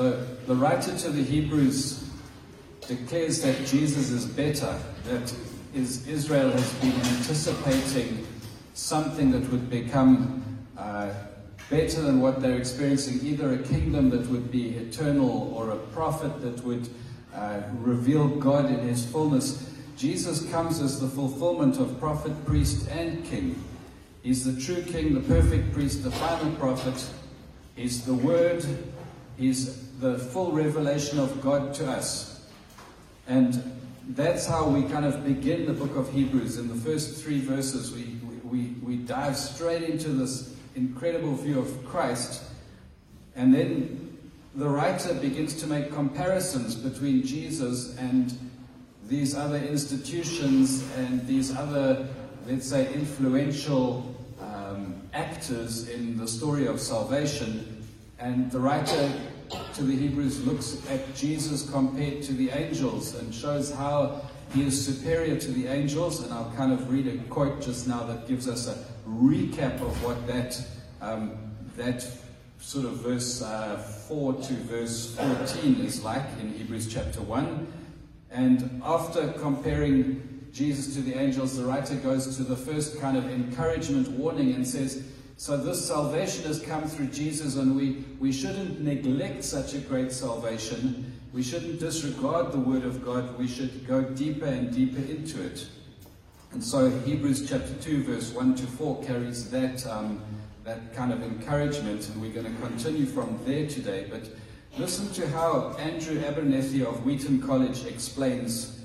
So the writer to the Hebrews declares that Jesus is better, that is, Israel has been anticipating something that would become uh, better than what they're experiencing, either a kingdom that would be eternal or a prophet that would uh, reveal God in his fullness. Jesus comes as the fulfillment of prophet, priest, and king. He's the true king, the perfect priest, the final prophet. He's the word. He's the full revelation of God to us. And that's how we kind of begin the book of Hebrews. In the first three verses, we, we, we dive straight into this incredible view of Christ. And then the writer begins to make comparisons between Jesus and these other institutions and these other, let's say, influential um, actors in the story of salvation. And the writer to the Hebrews looks at Jesus compared to the angels and shows how he is superior to the angels. And I'll kind of read a quote just now that gives us a recap of what that, um, that sort of verse uh, 4 to verse 14 is like in Hebrews chapter 1. And after comparing Jesus to the angels, the writer goes to the first kind of encouragement warning and says, so this salvation has come through Jesus, and we, we shouldn't neglect such a great salvation. We shouldn't disregard the word of God. We should go deeper and deeper into it. And so Hebrews chapter 2, verse 1 to 4 carries that, um, that kind of encouragement, and we're going to continue from there today. But listen to how Andrew Abernethy of Wheaton College explains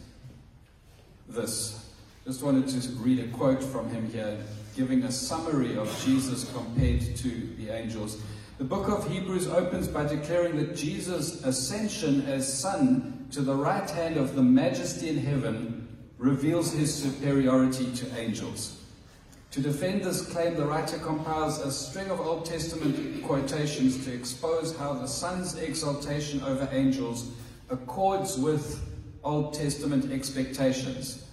this. Just wanted to read a quote from him here giving a summary of Jesus compared to the angels. The book of Hebrews opens by declaring that Jesus' ascension as Son to the right hand of the Majesty in heaven reveals his superiority to angels. To defend this claim, the writer compiles a string of Old Testament quotations to expose how the Son's exaltation over angels accords with Old Testament expectations.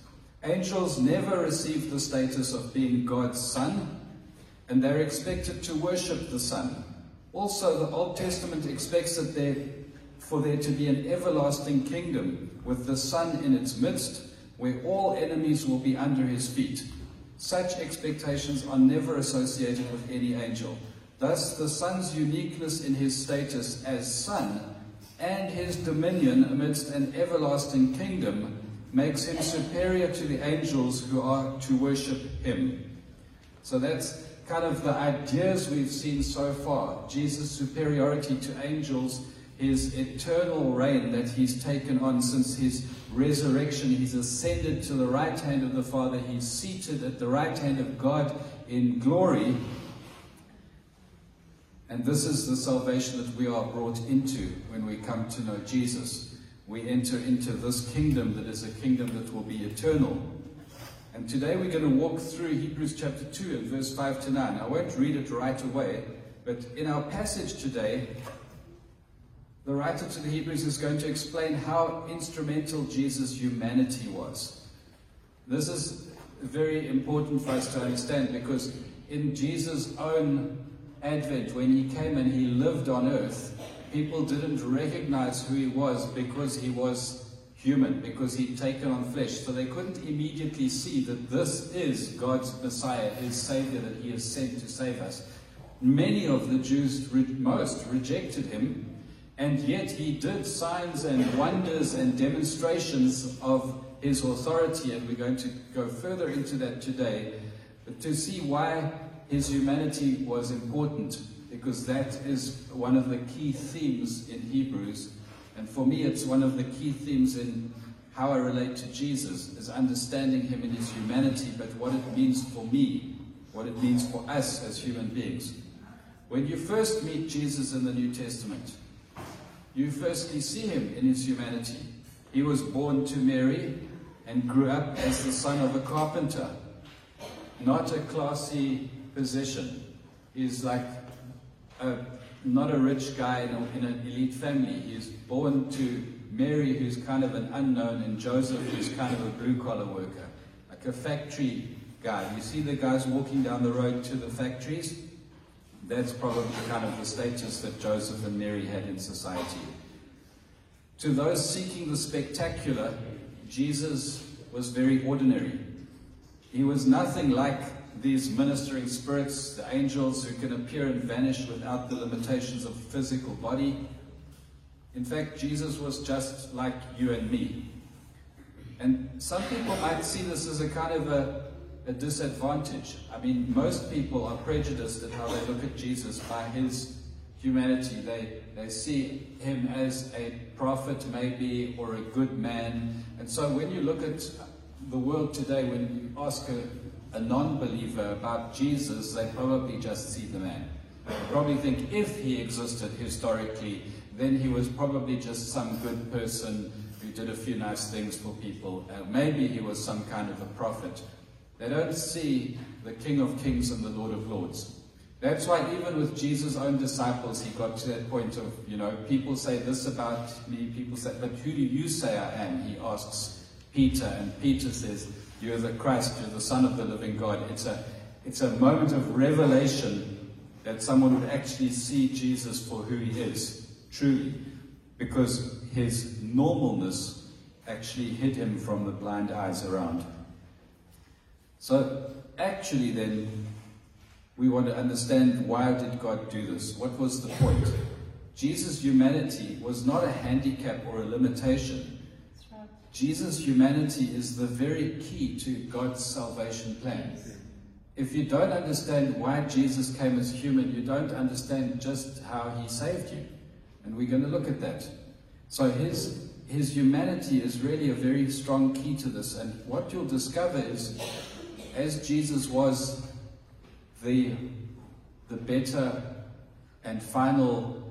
Angels never receive the status of being God's son, and they're expected to worship the Son. Also, the Old Testament expects that there, for there to be an everlasting kingdom with the Son in its midst, where all enemies will be under his feet. Such expectations are never associated with any angel. Thus, the Son's uniqueness in his status as Son and his dominion amidst an everlasting kingdom makes him superior to the angels who are to worship him. So that's kind of the ideas we've seen so far. Jesus' superiority to angels, his eternal reign that he's taken on since his resurrection. He's ascended to the right hand of the Father. He's seated at the right hand of God in glory. And this is the salvation that we are brought into when we come to know Jesus we enter into this kingdom that is a kingdom that will be eternal. And today we're going to walk through Hebrews chapter 2 and verse 5 to 9. I won't read it right away, but in our passage today, the writer to the Hebrews is going to explain how instrumental Jesus' humanity was. This is very important for us to understand because in Jesus' own advent, when he came and he lived on earth, people didn't recognize who he was because he was human, because he'd taken on flesh. So they couldn't immediately see that this is God's Messiah, his Savior that he has sent to save us. Many of the Jews, most, rejected him, and yet he did signs and wonders and demonstrations of his authority, and we're going to go further into that today, to see why his humanity was important because that is one of the key themes in Hebrews. And for me, it's one of the key themes in how I relate to Jesus, is understanding him in his humanity, but what it means for me, what it means for us as human beings. When you first meet Jesus in the New Testament, you firstly see him in his humanity. He was born to Mary and grew up as the son of a carpenter, not a classy position. He's like a, not a rich guy in, an elite family. He's born to Mary, who's kind of an unknown, and Joseph, who's kind of a blue collar worker, like a factory guy. You see the guys walking down the road to the factories? that's probably kind of the status that Joseph and Mary had in society. To those seeking the spectacular, Jesus was very ordinary. He was nothing like these ministering spirits, the angels who can appear and vanish without the limitations of physical body. In fact, Jesus was just like you and me. And some people might see this as a kind of a, a disadvantage. I mean, most people are prejudiced at how they look at Jesus by his humanity. They, they see him as a prophet, maybe, or a good man. And so when you look at the world today, when you ask a, a non believer about Jesus, they probably just see the man. They probably think if he existed historically, then he was probably just some good person who did a few nice things for people. Uh, maybe he was some kind of a prophet. They don't see the King of Kings and the Lord of Lords. That's why even with Jesus' own disciples, he got to that point of, you know, people say this about me, people say, but who do you say I am? He asks Peter, and Peter says, You're the Christ, you're the Son of the living God. It's a, it's a moment of revelation that someone would actually see Jesus for who he is, truly, because his normalness actually hid him from the blind eyes around. So, actually, then, we want to understand why did God do this? What was the point? Jesus' humanity was not a handicap or a limitation. Jesus' humanity is the very key to God's salvation plan. If you don't understand why Jesus came as human, you don't understand just how he saved you. And we're going to look at that. So his his humanity is really a very strong key to this. And what you'll discover is as Jesus was the, the better and final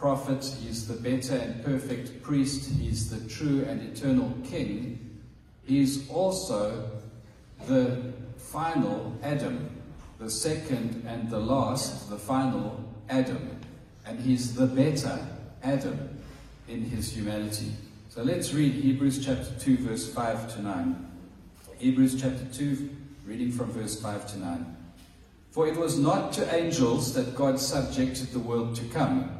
prophet, he's the better and perfect priest, he's the true and eternal king, he's also the final Adam, the second and the last, the final Adam. And he's the better Adam in his humanity. So let's read Hebrews chapter 2, verse 5 to 9. Hebrews chapter 2, reading from verse 5 to 9. For it was not to angels that God subjected the world to come,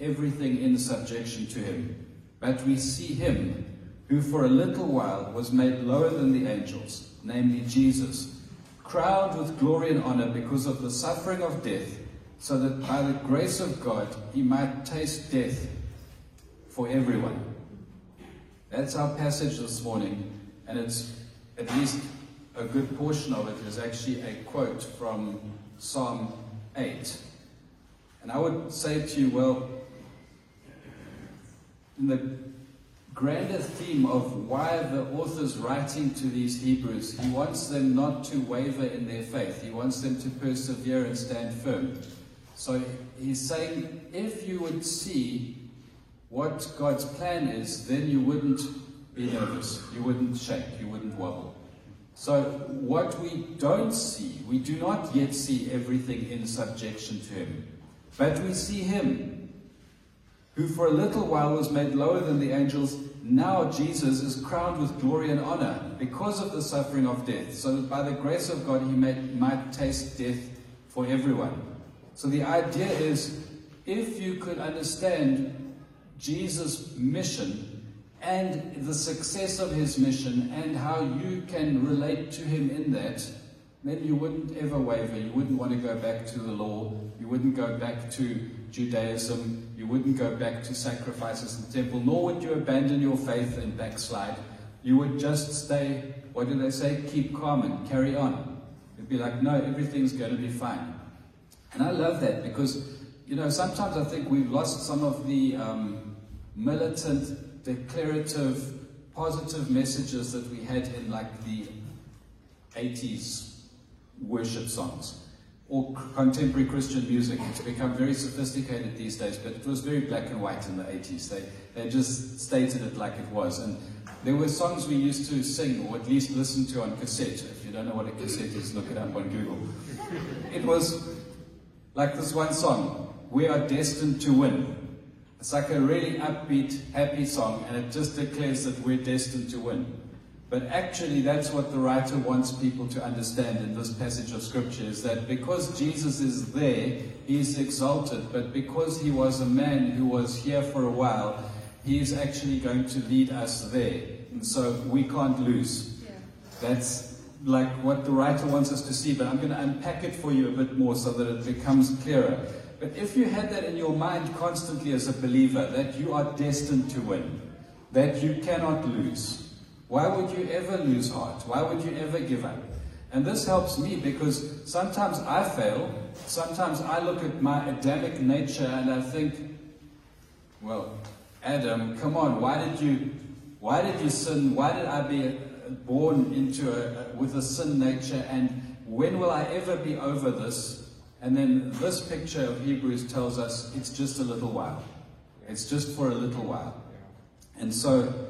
everything in subjection to him, but we see him who for a little while was made lower than the angels, namely Jesus, crowned with glory and honor because of the suffering of death, so that by the grace of God he might taste death for everyone. That's our passage this morning, and it's at least a good portion of it is actually a quote from Psalm 8. And I would say to you, well, in the grander theme of why the author's writing to these Hebrews, he wants them not to waver in their faith. He wants them to persevere and stand firm. So he's saying, if you would see what God's plan is, then you wouldn't be nervous. You wouldn't shake. You wouldn't wobble. So, what we don't see, we do not yet see everything in subjection to Him, but we see Him, who for a little while was made lower than the angels. Now, Jesus is crowned with glory and honor because of the suffering of death, so that by the grace of God He may, might taste death for everyone. So, the idea is if you could understand Jesus' mission and the success of his mission and how you can relate to him in that, then you wouldn't ever waver. You wouldn't want to go back to the law. You wouldn't go back to Judaism. You wouldn't go back to sacrifices in the temple, nor would you abandon your faith and backslide. You would just stay, what do they say? Keep calm and carry on. You'd be like, no, everything's going to be fine. And I love that because, you know, sometimes I think we've lost some of the um, militant declarative, positive messages that we had in like the 80s worship songs. or contemporary Christian music. It's become very sophisticated these days, but it was very black and white in the 80s. They, they just stated it like it was. And there were songs we used to sing, or at least listen to on cassette. If you don't know what a cassette is, look it up on Google. It was like this one song, We Are Destined to Win. It's like a really upbeat, happy song, and it just declares that we're destined to win. But actually, that's what the writer wants people to understand in this passage of Scripture is that because Jesus is there, he's exalted, but because he was a man who was here for a while, he is actually going to lead us there. And so we can't lose. Yeah. That's like what the writer wants us to see, but I'm going to unpack it for you a bit more so that it becomes clearer. But if you had that in your mind constantly as a believer, that you are destined to win, that you cannot lose, why would you ever lose heart? Why would you ever give up? And this helps me because sometimes I fail. Sometimes I look at my Adamic nature and I think, well, Adam, come on, why did you, why did you sin? Why did I be born into a, with a sin nature? And when will I ever be over this? And then this picture of Hebrews tells us it's just a little while. It's just for a little while. And so,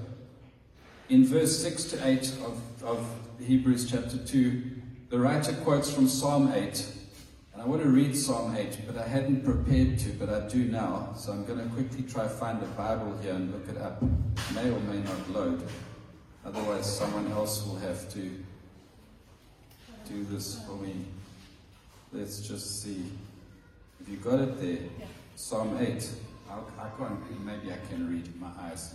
in verse 6 to 8 of, of Hebrews chapter 2, the writer quotes from Psalm 8. And I want to read Psalm 8, but I hadn't prepared to, but I do now. So I'm going to quickly try to find the Bible here and look it up. It may or may not load. Otherwise, someone else will have to do this for me. Let's just see. Have you got it there? Psalm 8. I, I can't, maybe I can read my eyes.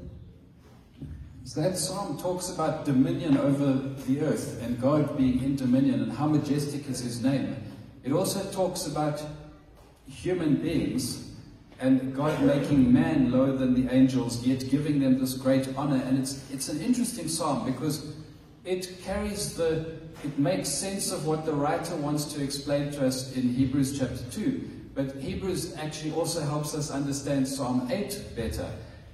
So that psalm talks about dominion over the earth and God being in dominion and how majestic is his name. It also talks about human beings and God making man lower than the angels, yet giving them this great honor. And it's, it's an interesting psalm because it carries the, it makes sense of what the writer wants to explain to us in Hebrews chapter 2. But Hebrews actually also helps us understand Psalm 8 better.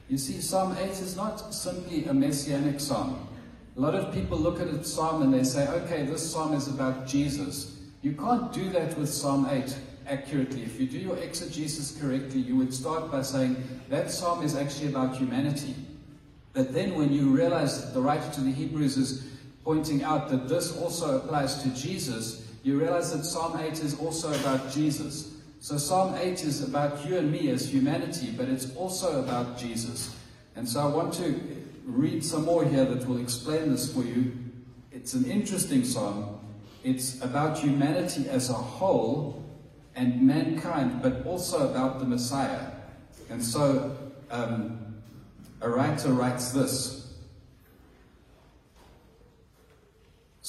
You see, Psalm 8 is not simply a messianic psalm. A lot of people look at a psalm and they say, okay, this psalm is about Jesus. You can't do that with Psalm 8 accurately. If you do your exegesis correctly, you would start by saying that psalm is actually about humanity. But then when you realize that the writer to the Hebrews is pointing out that this also applies to Jesus, you realize that Psalm 8 is also about Jesus. So Psalm 8 is about you and me as humanity, but it's also about Jesus. And so I want to read some more here that will explain this for you. It's an interesting psalm. It's about humanity as a whole and mankind, but also about the Messiah. And so um, a writer writes this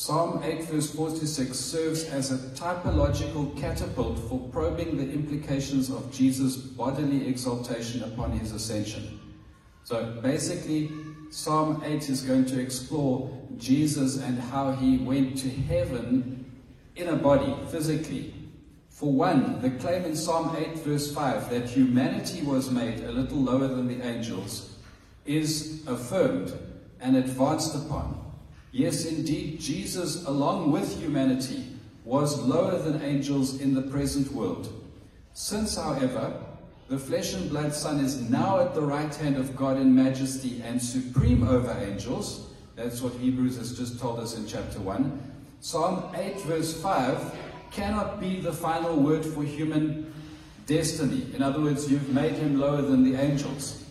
Psalm 8 verse 46 serves as a typological catapult for probing the implications of Jesus' bodily exaltation upon his ascension. So basically, Psalm 8 is going to explore Jesus and how he went to heaven in a body, physically. For one, the claim in Psalm 8 verse 5 that humanity was made a little lower than the angels is affirmed and advanced upon. Yes, indeed, Jesus, along with humanity, was lower than angels in the present world. Since, however, the flesh and blood Son is now at the right hand of God in majesty and supreme over angels, that's what Hebrews has just told us in chapter 1. Psalm 8, verse 5 cannot be the final word for human destiny. In other words, you've made him lower than the angels.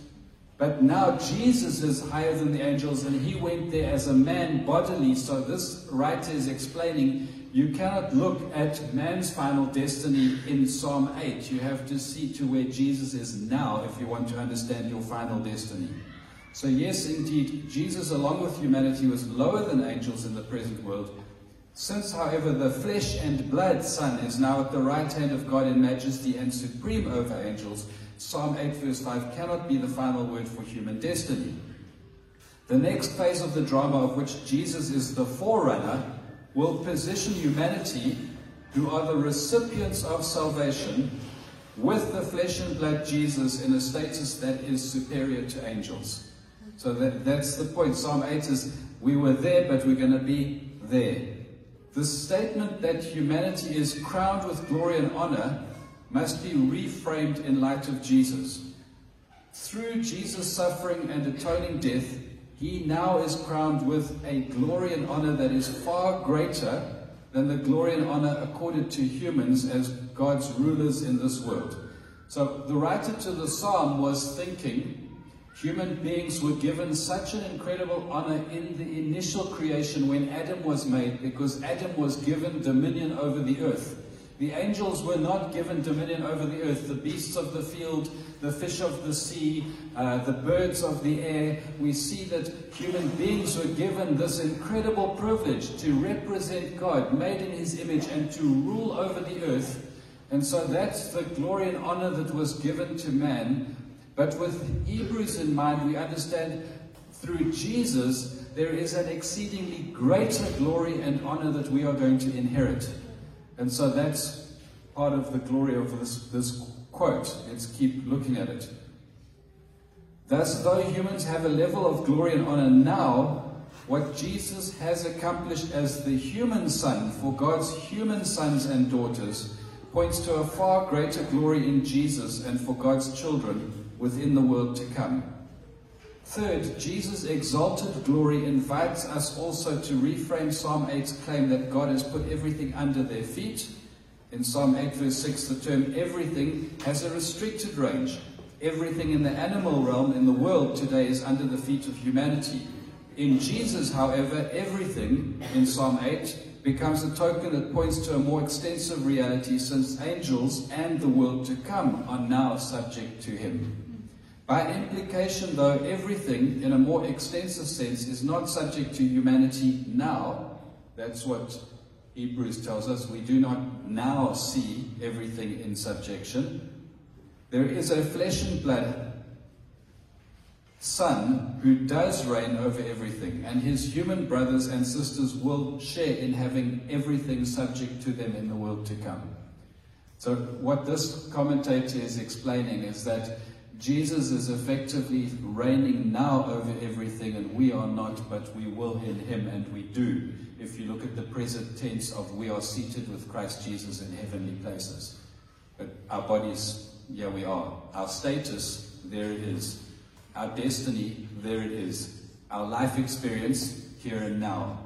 But now Jesus is higher than the angels and he went there as a man bodily. So this writer is explaining you cannot look at man's final destiny in Psalm 8. You have to see to where Jesus is now if you want to understand your final destiny. So, yes, indeed, Jesus, along with humanity, was lower than angels in the present world. Since, however, the flesh and blood Son is now at the right hand of God in majesty and supreme over angels, Psalm 8, verse 5 cannot be the final word for human destiny. The next phase of the drama, of which Jesus is the forerunner, will position humanity, who are the recipients of salvation, with the flesh and blood Jesus in a status that is superior to angels. So that, that's the point. Psalm 8 is we were there, but we're going to be there. The statement that humanity is crowned with glory and honor must be reframed in light of Jesus. Through Jesus' suffering and atoning death, he now is crowned with a glory and honor that is far greater than the glory and honor accorded to humans as God's rulers in this world. So the writer to the psalm was thinking human beings were given such an incredible honor in the initial creation when Adam was made because Adam was given dominion over the earth. The angels were not given dominion over the earth. The beasts of the field, the fish of the sea, uh, the birds of the air. We see that human beings were given this incredible privilege to represent God, made in his image, and to rule over the earth. And so that's the glory and honor that was given to man. But with Hebrews in mind, we understand through Jesus there is an exceedingly greater glory and honor that we are going to inherit. And so that's part of the glory of this, this quote. Let's keep looking at it. Thus, though humans have a level of glory and honor now, what Jesus has accomplished as the human Son for God's human sons and daughters points to a far greater glory in Jesus and for God's children within the world to come. Third, Jesus' exalted glory invites us also to reframe Psalm 8's claim that God has put everything under their feet. In Psalm 8, verse 6, the term everything has a restricted range. Everything in the animal realm in the world today is under the feet of humanity. In Jesus, however, everything in Psalm 8 becomes a token that points to a more extensive reality since angels and the world to come are now subject to him. By implication, though, everything in a more extensive sense is not subject to humanity now. That's what Hebrews tells us. We do not now see everything in subjection. There is a flesh and blood Son who does reign over everything, and his human brothers and sisters will share in having everything subject to them in the world to come. So, what this commentator is explaining is that Jesus is effectively reigning now over everything, and we are not, but we will in him, and we do. If you look at the present tense of we are seated with Christ Jesus in heavenly places. But our bodies, yeah, we are. Our status, there it is. Our destiny, there it is. Our life experience, here and now,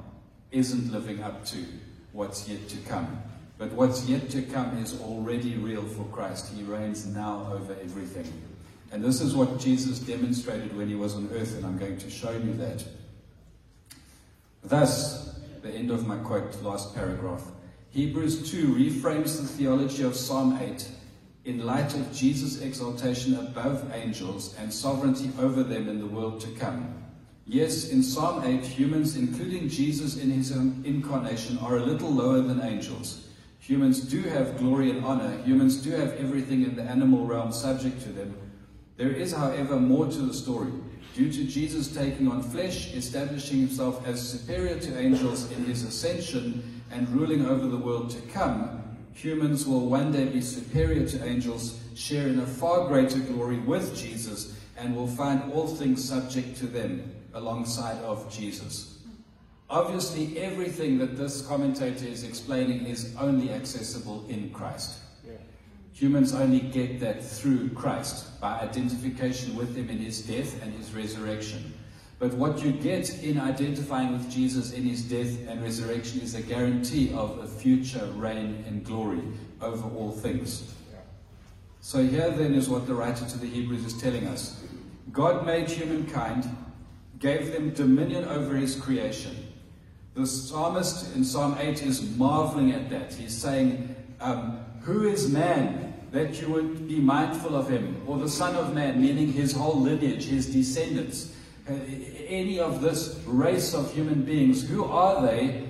isn't living up to what's yet to come. But what's yet to come is already real for Christ. He reigns now over everything. And this is what Jesus demonstrated when he was on earth, and I'm going to show you that. Thus, the end of my quote, last paragraph. Hebrews 2 reframes the theology of Psalm 8 in light of Jesus' exaltation above angels and sovereignty over them in the world to come. Yes, in Psalm 8, humans, including Jesus in his incarnation, are a little lower than angels. Humans do have glory and honor. Humans do have everything in the animal realm subject to them. There is, however, more to the story. Due to Jesus taking on flesh, establishing himself as superior to angels in his ascension, and ruling over the world to come, humans will one day be superior to angels, share in a far greater glory with Jesus, and will find all things subject to them alongside of Jesus. Obviously, everything that this commentator is explaining is only accessible in Christ. Humans only get that through Christ, by identification with him in his death and his resurrection. But what you get in identifying with Jesus in his death and resurrection is a guarantee of a future reign and glory over all things. So here then is what the writer to the Hebrews is telling us. God made humankind, gave them dominion over his creation. The psalmist in Psalm 8 is marveling at that. He's saying, um, Who is man that you would be mindful of him? Or the Son of Man, meaning his whole lineage, his descendants. Uh, any of this race of human beings, who are they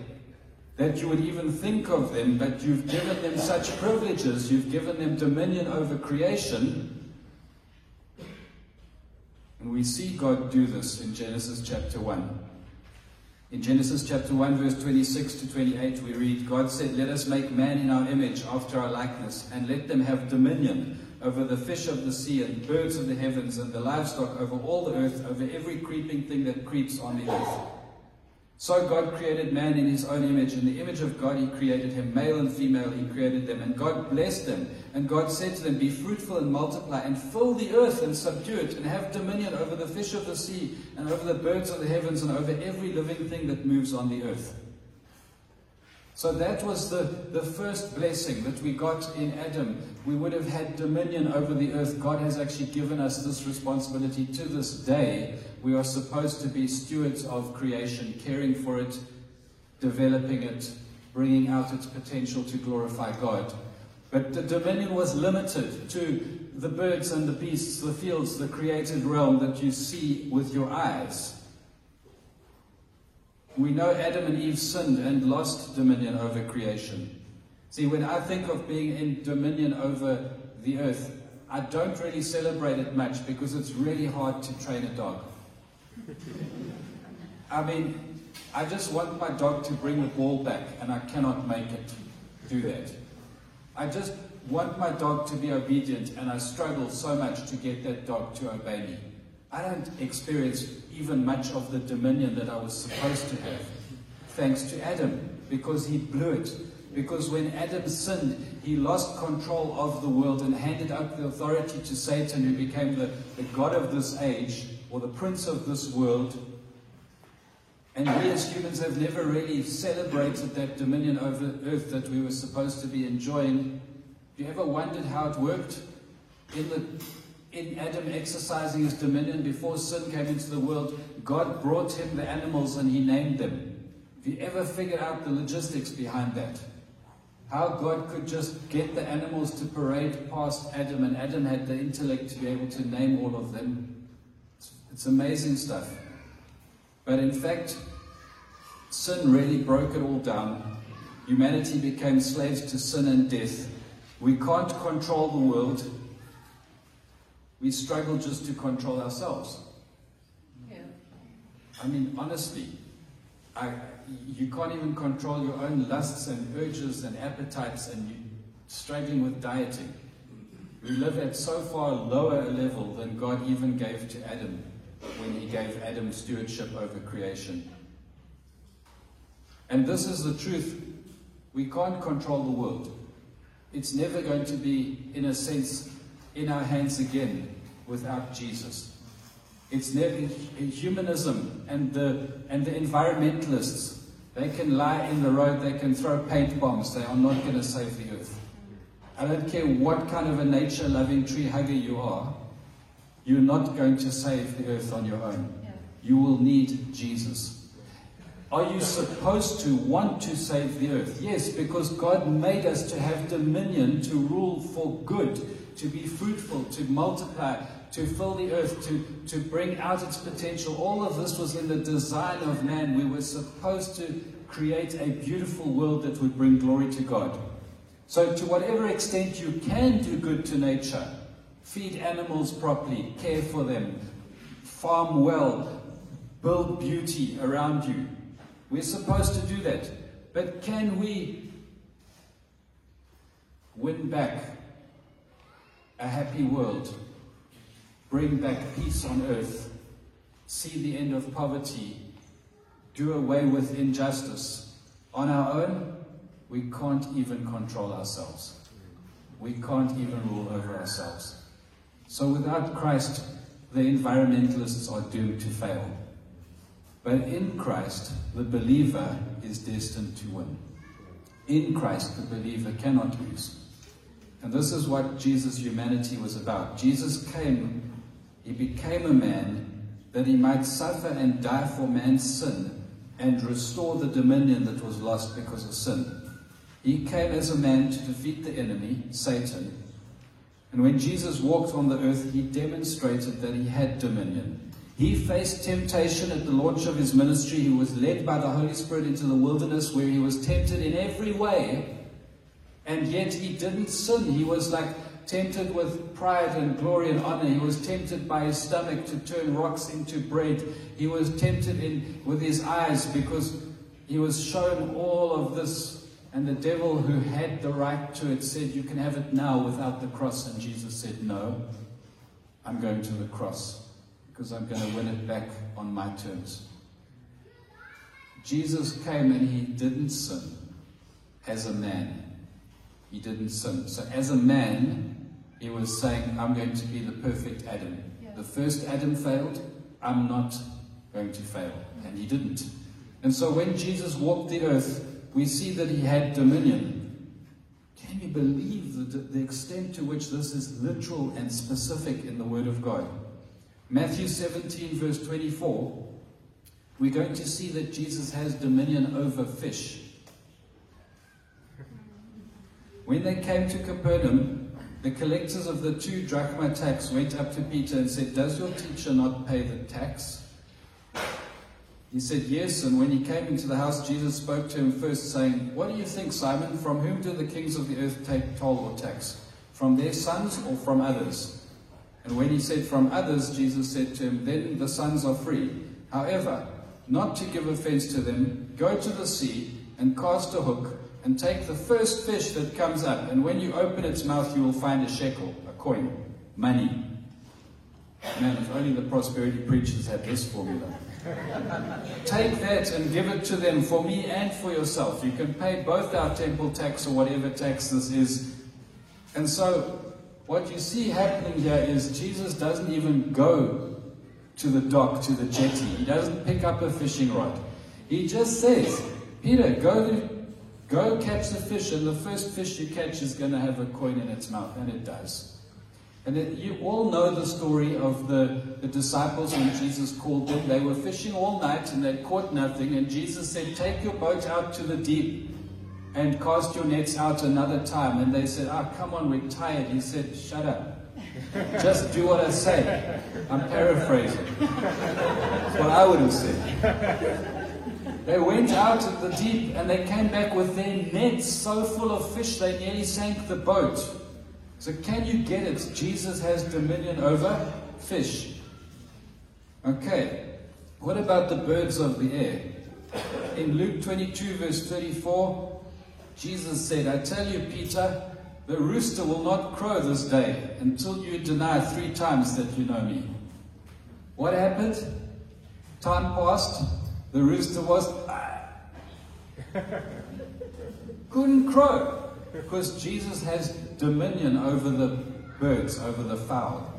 that you would even think of them, but you've given them such privileges, you've given them dominion over creation. And we see God do this in Genesis chapter 1. In Genesis chapter 1, verse 26 to 28, we read, God said, Let us make man in our image, after our likeness, and let them have dominion over the fish of the sea and birds of the heavens and the livestock over all the earth, over every creeping thing that creeps on the earth. So God created man in his own image. In the image of God, he created him. Male and female, he created them. And God blessed them. And God said to them, Be fruitful and multiply, and fill the earth and subdue it, and have dominion over the fish of the sea, and over the birds of the heavens, and over every living thing that moves on the earth. So that was the, the first blessing that we got in Adam. We would have had dominion over the earth. God has actually given us this responsibility to this day. We are supposed to be stewards of creation, caring for it, developing it, bringing out its potential to glorify God. But the dominion was limited to the birds and the beasts, the fields, the created realm that you see with your eyes. We know Adam and Eve sinned and lost dominion over creation. See, when I think of being in dominion over the earth, I don't really celebrate it much because it's really hard to train a dog. I mean, I just want my dog to bring the ball back, and I cannot make it do that. I just want my dog to be obedient, and I struggle so much to get that dog to obey me. I don't experience even much of the dominion that I was supposed to have, thanks to Adam, because he blew it. Because when Adam sinned, he lost control of the world and handed up the authority to Satan, who became the, the God of this age, or the prince of this world. And we as humans have never really celebrated that dominion over earth that we were supposed to be enjoying. Have you ever wondered how it worked? In the in Adam exercising his dominion before sin came into the world, God brought him the animals and he named them. Have you ever figured out the logistics behind that? How God could just get the animals to parade past Adam, and Adam had the intellect to be able to name all of them. It's, amazing stuff. But in fact, sin really broke it all down. Humanity became slaves to sin and death. We can't control the world. We struggle just to control ourselves. Yeah. I mean, honestly, I, you can't even control your own lusts and urges and appetites, and you're struggling with dieting. We live at so far lower a level than God even gave to Adam when he gave Adam stewardship over creation. And this is the truth. We can't control the world. It's never going to be, in a sense, in our hands again without Jesus. It's never humanism and the and the environmentalists. They can lie in the road, they can throw paint bombs, they are not going to save the earth. I don't care what kind of a nature loving tree hugger you are, you're not going to save the earth on your own. You will need Jesus. Are you supposed to want to save the earth? Yes, because God made us to have dominion, to rule for good, to be fruitful, to multiply, to fill the earth, to, to bring out its potential. All of this was in the design of man. We were supposed to create a beautiful world that would bring glory to God. So, to whatever extent you can do good to nature, feed animals properly, care for them, farm well, build beauty around you. We're supposed to do that. But can we win back a happy world, bring back peace on earth, see the end of poverty, do away with injustice on our own? We can't even control ourselves. We can't even rule over ourselves. So without Christ, the environmentalists are doomed to fail. But in Christ, the believer is destined to win. In Christ, the believer cannot lose. And this is what Jesus' humanity was about. Jesus came he became a man that he might suffer and die for man's sin and restore the dominion that was lost because of sin. He came as a man to defeat the enemy, Satan. And when Jesus walked on the earth, he demonstrated that he had dominion. He faced temptation at the launch of his ministry. He was led by the Holy Spirit into the wilderness where he was tempted in every way. And yet he didn't sin. He was like tempted with pride and glory and honor. He was tempted by his stomach to turn rocks into bread. He was tempted in, with his eyes because he was shown all of this. And the devil, who had the right to it, said, You can have it now without the cross. And Jesus said, No, I'm going to the cross because I'm going to win it back on my terms. Jesus came and he didn't sin as a man. He didn't sin. So, as a man, he was saying, I'm going to be the perfect Adam. Yeah. The first Adam failed, I'm not going to fail. And he didn't. And so, when Jesus walked the earth, we see that he had dominion. Can you believe the, the extent to which this is literal and specific in the Word of God? Matthew 17, verse 24, we're going to see that Jesus has dominion over fish. When they came to Capernaum, the collectors of the two drachma tax went up to Peter and said, Does your teacher not pay the tax? He said, Yes. And when he came into the house, Jesus spoke to him first, saying, What do you think, Simon? From whom do the kings of the earth take toll or tax? From their sons or from others? And when he said, From others, Jesus said to him, Then the sons are free. However, not to give offense to them, go to the sea and cast a hook and take the first fish that comes up. And when you open its mouth, you will find a shekel, a coin, money. Man, if only the prosperity preachers had this formula. Take that and give it to them for me and for yourself. You can pay both our temple tax or whatever tax this is. And so, what you see happening here is Jesus doesn't even go to the dock, to the jetty. He doesn't pick up a fishing rod. He just says, Peter, go go catch the fish, and the first fish you catch is going to have a coin in its mouth, and it does. And it, you all know the story of the, the disciples when Jesus called them. They were fishing all night and they caught nothing. And Jesus said, Take your boat out to the deep and cast your nets out another time. And they said, Ah, oh, come on, we're tired. He said, Shut up. Just do what I say. I'm paraphrasing. That's what I would have said. They went out at the deep and they came back with their nets so full of fish they nearly sank the boat. So, can you get it? Jesus has dominion over fish. Okay, what about the birds of the air? In Luke 22, verse 34, Jesus said, I tell you, Peter, the rooster will not crow this day until you deny three times that you know me. What happened? Time passed, the rooster was. Ah. couldn't crow because Jesus has dominion over the birds, over the fowl.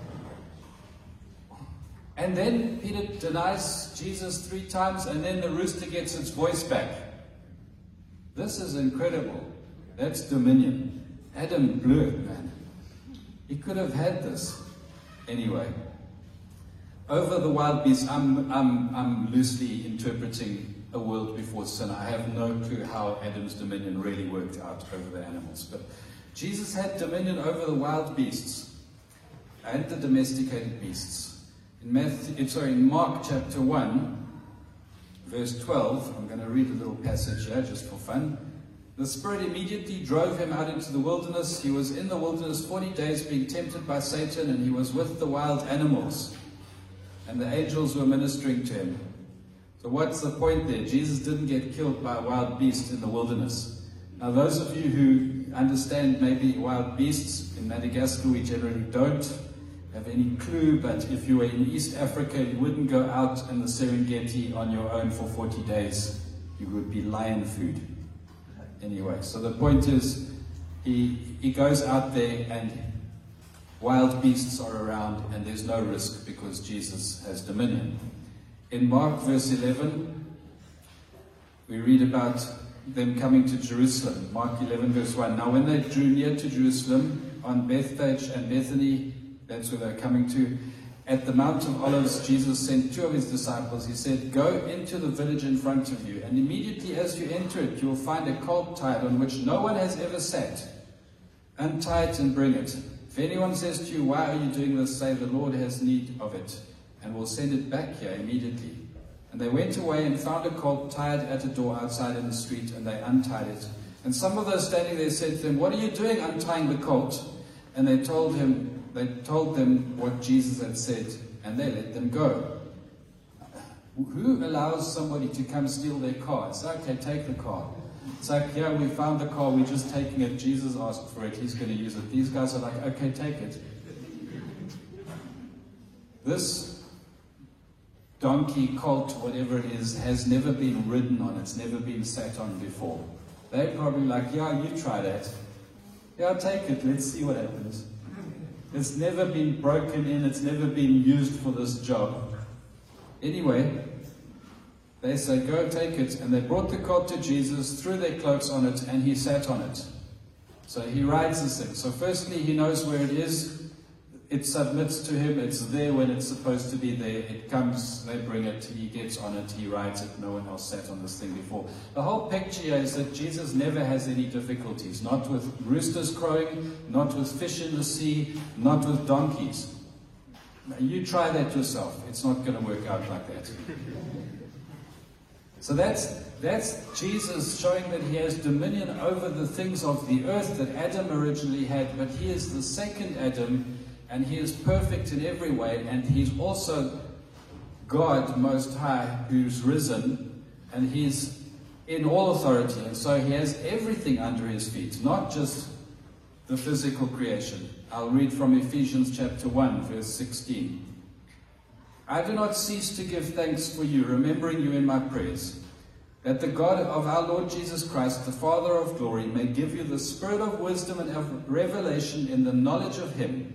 And then Peter denies Jesus three times, and then the rooster gets its voice back. This is incredible. That's dominion. Adam blew it, man. He could have had this. Anyway, over the wild beasts, I'm, I'm, I'm loosely interpreting a world before sin. I have no clue how Adam's dominion really worked out over the animals. But Jesus had dominion over the wild beasts and the domesticated beasts. In, Matthew, eh, sorry, in Mark chapter 1, verse 12, I'm going to read a little passage here just for fun. The Spirit immediately drove him out into the wilderness. He was in the wilderness 40 days being tempted by Satan, and he was with the wild animals. And the angels were ministering to him. So, what's the point there? Jesus didn't get killed by a wild beast in the wilderness. Now, those of you who understand maybe wild beasts, in Madagascar we generally don't have any clue, but if you were in East Africa, you wouldn't go out in the Serengeti on your own for 40 days. You would be lion food. Anyway, so the point is, he, he goes out there and wild beasts are around and there's no risk because Jesus has dominion. In Mark verse 11, we read about them coming to Jerusalem. Mark 11 verse 1. Now when they drew near to Jerusalem on Bethphage and Bethany, that's where they're coming to, at the Mount of Olives, Jesus sent two of his disciples. He said, Go into the village in front of you, and immediately as you enter it, you will find a colt tied on which no one has ever sat. Untie it and bring it. If anyone says to you, Why are you doing this? say, The Lord has need of it, and will send it back here immediately. And they went away and found a colt tied at a door outside in the street, and they untied it. And some of those standing there said to him, What are you doing untying the colt? And they told him, they told them what Jesus had said, and they let them go. Who allows somebody to come steal their car? It's okay, take the car. It's like, yeah, we found the car, we're just taking it. Jesus asked for it, he's going to use it. These guys are like, okay, take it. This donkey, colt, whatever it is, has never been ridden on, it's never been sat on before. They're probably like, yeah, you try that. Yeah, take it, let's see what happens. It's never been broken in, it's never been used for this job. Anyway, they say, Go take it. And they brought the colt to Jesus, threw their cloaks on it, and he sat on it. So he rides this thing. So, firstly, he knows where it is. It submits to him. It's there when it's supposed to be there. It comes, they bring it, he gets on it, he rides it. No one else sat on this thing before. The whole picture is that Jesus never has any difficulties. Not with roosters crowing, not with fish in the sea, not with donkeys. You try that yourself. It's not going to work out like that. So that's, that's Jesus showing that he has dominion over the things of the earth that Adam originally had, but he is the second Adam and he is perfect in every way, and he's also God Most High who's risen, and he's in all authority, and so he has everything under his feet, not just the physical creation. I'll read from Ephesians chapter 1, verse 16. I do not cease to give thanks for you, remembering you in my prayers, that the God of our Lord Jesus Christ, the Father of glory, may give you the spirit of wisdom and of revelation in the knowledge of him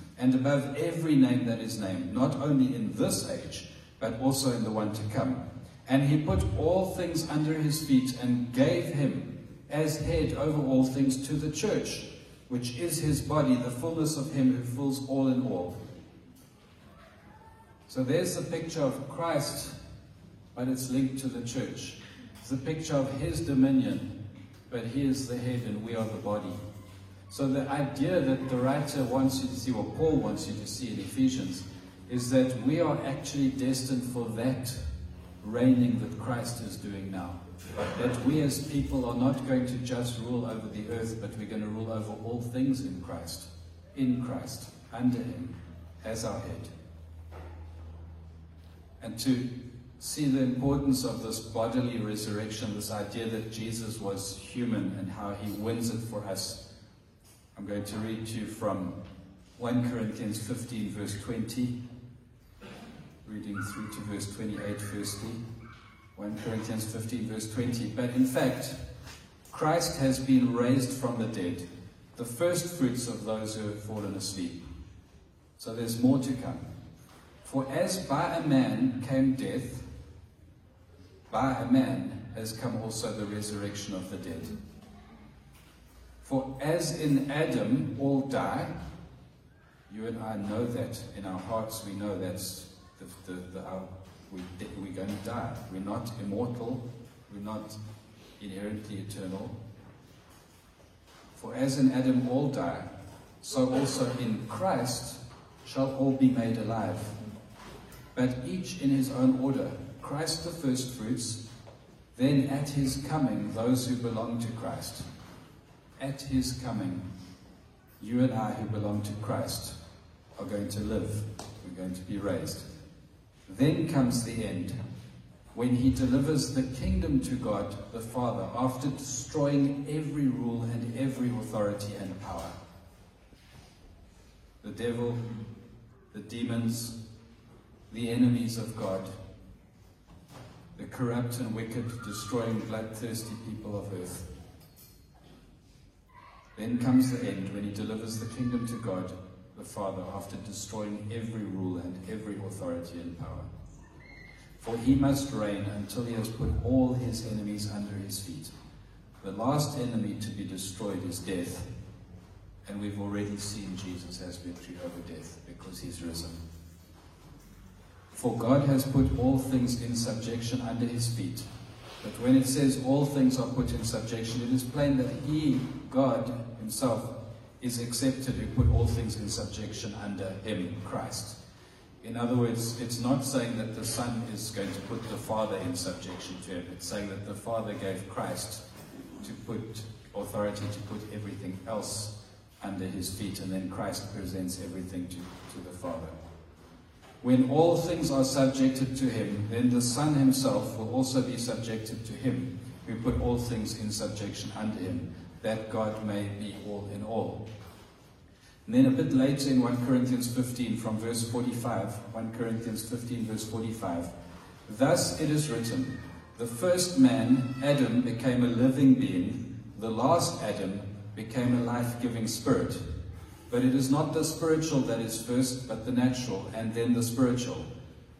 and above every name that is named, not only in this age, but also in the one to come. And he put all things under his feet and gave him as head over all things to the church, which is his body, the fullness of him who fills all in all. So there's the picture of Christ, but it's linked to the church. It's a picture of his dominion, but he is the head and we are the body. So the idea that the writer wants you to see, or Paul wants you to see in Ephesians, is that we are actually destined for that reigning that Christ is doing now. That we as people are not going to just rule over the earth, but we're going to rule over all things in Christ, in Christ, under Him, as our head. And to see the importance of this bodily resurrection, this idea that Jesus was human and how He wins it for us I'm going to read to you from 1 Corinthians 15, verse 20, reading through to verse 28, firstly. 1 Corinthians 15, verse 20. But in fact, Christ has been raised from the dead, the first fruits of those who have fallen asleep. So there's more to come. For as by a man came death, by a man has come also the resurrection of the dead. For as in Adam all die, you and I know that in our hearts we know that's the, the, the, our, we, we're going to die. We're not immortal, we're not inherently eternal. For as in Adam all die, so also in Christ shall all be made alive. But each in his own order Christ the firstfruits, then at his coming those who belong to Christ at his coming, you and I who belong to Christ are going to live. We're going to be raised. Then comes the end, when he delivers the kingdom to God the Father after destroying every rule and every authority and power. The devil, the demons, the enemies of God, the corrupt and wicked, destroying, bloodthirsty people of earth. Then comes the end when he delivers the kingdom to God the Father after destroying every rule and every authority and power. For he must reign until he has put all his enemies under his feet. The last enemy to be destroyed is death. And we've already seen Jesus has victory over death because he's risen. For God has put all things in subjection under his feet. But when it says all things are put in subjection, it is plain that he, God himself, is accepted who put all things in subjection under him, Christ. In other words, it's not saying that the Son is going to put the Father in subjection to him. It's saying that the Father gave Christ to put authority to put everything else under his feet, and then Christ presents everything to, to the Father. When all things are subjected to him, then the Son himself will also be subjected to him, who put all things in subjection under him, that God may be all in all. And then a bit later in 1 Corinthians 15, from verse 45, 1 Corinthians 15, verse 45, Thus it is written, The first man, Adam, became a living being, the last Adam became a life giving spirit. But it is not the spiritual that is first, but the natural, and then the spiritual.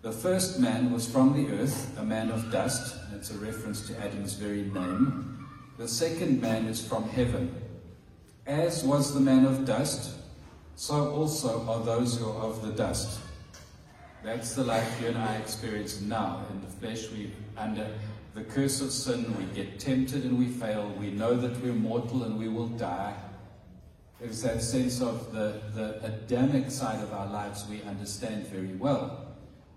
The first man was from the earth, a man of dust. That's a reference to Adam's very name. The second man is from heaven. As was the man of dust, so also are those who are of the dust. That's the life you and I experience now. In the flesh, we under the curse of sin, we get tempted and we fail. We know that we're mortal and we will die. There's that sense of the, the Adamic side of our lives we understand very well.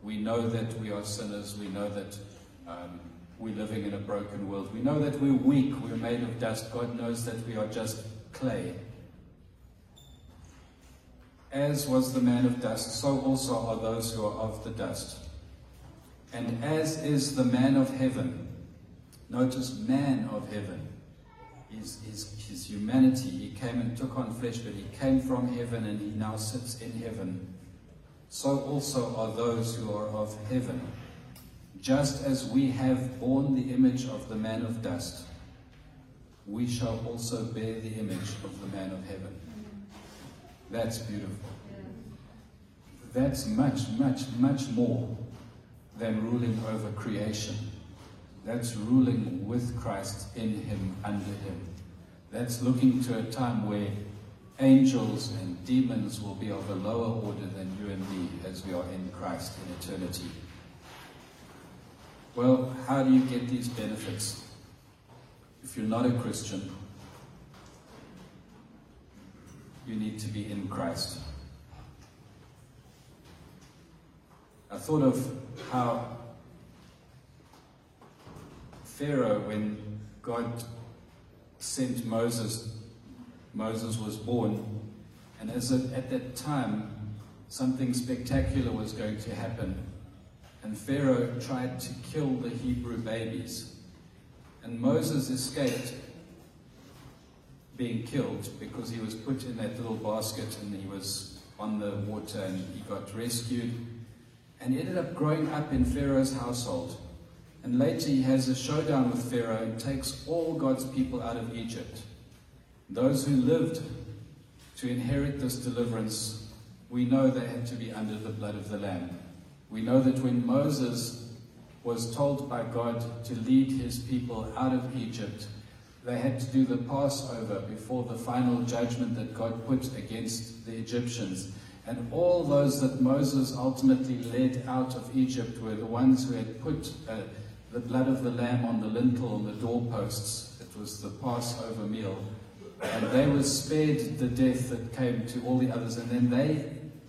We know that we are sinners. We know that um, we're living in a broken world. We know that we're weak. We're made of dust. God knows that we are just clay. As was the man of dust, so also are those who are of the dust. And as is the man of heaven, notice man of heaven, his, his, his humanity. He came and took on flesh, but he came from heaven and he now sits in heaven. So also are those who are of heaven. Just as we have borne the image of the man of dust, we shall also bear the image of the man of heaven. That's beautiful. That's much, much, much more than ruling over creation. That's ruling with Christ in Him, under Him. That's looking to a time where angels and demons will be of a lower order than you and me as we are in Christ in eternity. Well, how do you get these benefits? If you're not a Christian, you need to be in Christ. I thought of how Pharaoh, when God sent Moses, Moses was born, and as at that time, something spectacular was going to happen. And Pharaoh tried to kill the Hebrew babies. And Moses escaped being killed because he was put in that little basket and he was on the water and he got rescued. And he ended up growing up in Pharaoh's household. And later he has a showdown with Pharaoh and takes all God's people out of Egypt. Those who lived to inherit this deliverance, we know they had to be under the blood of the Lamb. We know that when Moses was told by God to lead his people out of Egypt, they had to do the Passover before the final judgment that God put against the Egyptians. And all those that Moses ultimately led out of Egypt were the ones who had put uh, the blood of the lamb on the lintel and the doorposts. It was the Passover meal. And they were spared the death that came to all the others. And then they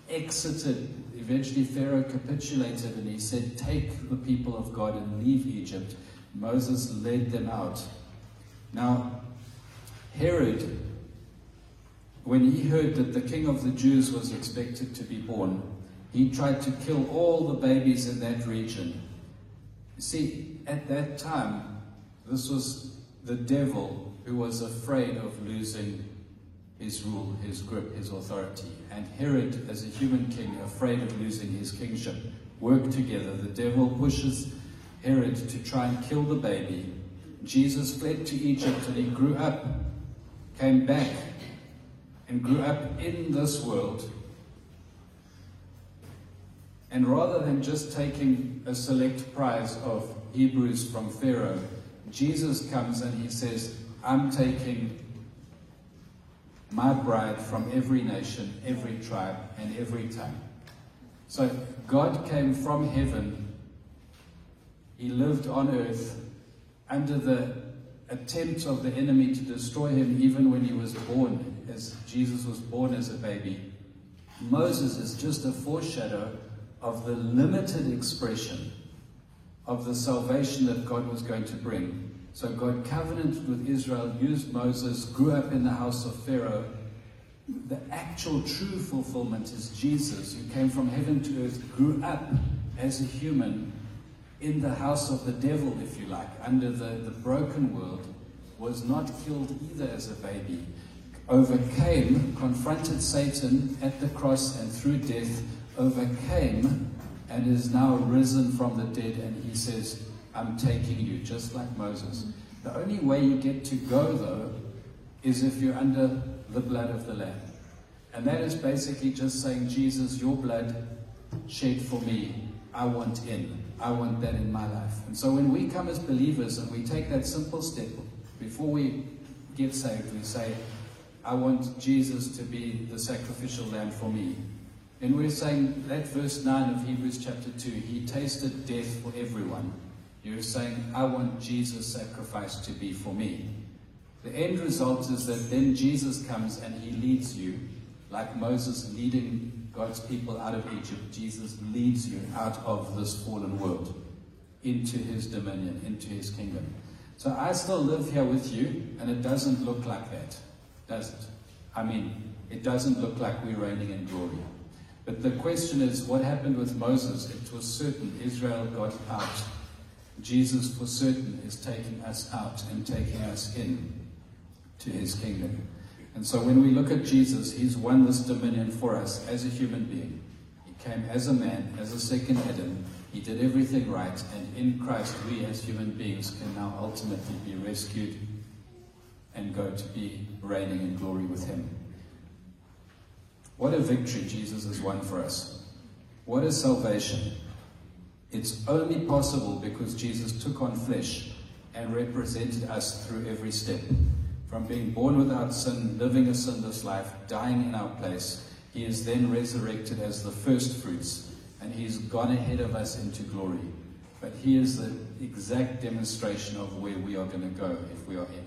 exited. Eventually, Pharaoh capitulated and he said, Take the people of God and leave Egypt. Moses led them out. Now, Herod, when he heard that the king of the Jews was expected to be born, he tried to kill all the babies in that region. You see, at that time, this was the devil who was afraid of losing his rule, his grip, his authority. And Herod, as a human king, afraid of losing his kingship, work together. The devil pushes Herod to try and kill the baby. Jesus fled to Egypt and he grew up, came back, and grew up in this world. And rather than just taking a select prize of Hebrews from Pharaoh, Jesus comes and he says, I'm taking my bride from every nation, every tribe, and every tongue. So God came from heaven. He lived on earth under the attempt of the enemy to destroy him even when he was born, as Jesus was born as a baby. Moses is just a foreshadow of the limited expression of the salvation that God was going to bring. So God covenanted with Israel, used Moses, grew up in the house of Pharaoh. The actual true fulfillment is Jesus, who came from heaven to earth, grew up as a human in the house of the devil, if you like, under the, the broken world, was not killed either as a baby, overcame, confronted Satan at the cross and through death, overcame, and is now risen from the dead. And he says, I'm taking you, just like Moses. The only way you get to go, though, is if you're under the blood of the Lamb. And that is basically just saying, Jesus, your blood shed for me. I want in. I want that in my life. And so when we come as believers and we take that simple step, before we get saved, we say, I want Jesus to be the sacrificial lamb for me. And we're saying that verse 9 of Hebrews chapter 2, he tasted death for everyone. You're saying, I want Jesus' sacrifice to be for me. The end result is that then Jesus comes and he leads you, like Moses leading God's people out of Egypt. Jesus leads you out of this fallen world into his dominion, into his kingdom. So I still live here with you, and it doesn't look like that, does it? I mean, it doesn't look like we're reigning in glory. But the question is, what happened with Moses? It was certain Israel got out Jesus, for certain, is taking us out and taking us in to his kingdom. And so when we look at Jesus, he's won this dominion for us as a human being. He came as a man, as a second Adam. He did everything right. And in Christ, we as human beings can now ultimately be rescued and go to be reigning in glory with him. What a victory Jesus has won for us. What a salvation. It's only possible because Jesus took on flesh and represented us through every step. From being born without sin, living a sinless life, dying in our place, he is then resurrected as the first fruits, and he's gone ahead of us into glory. But he is the exact demonstration of where we are going to go if we are in.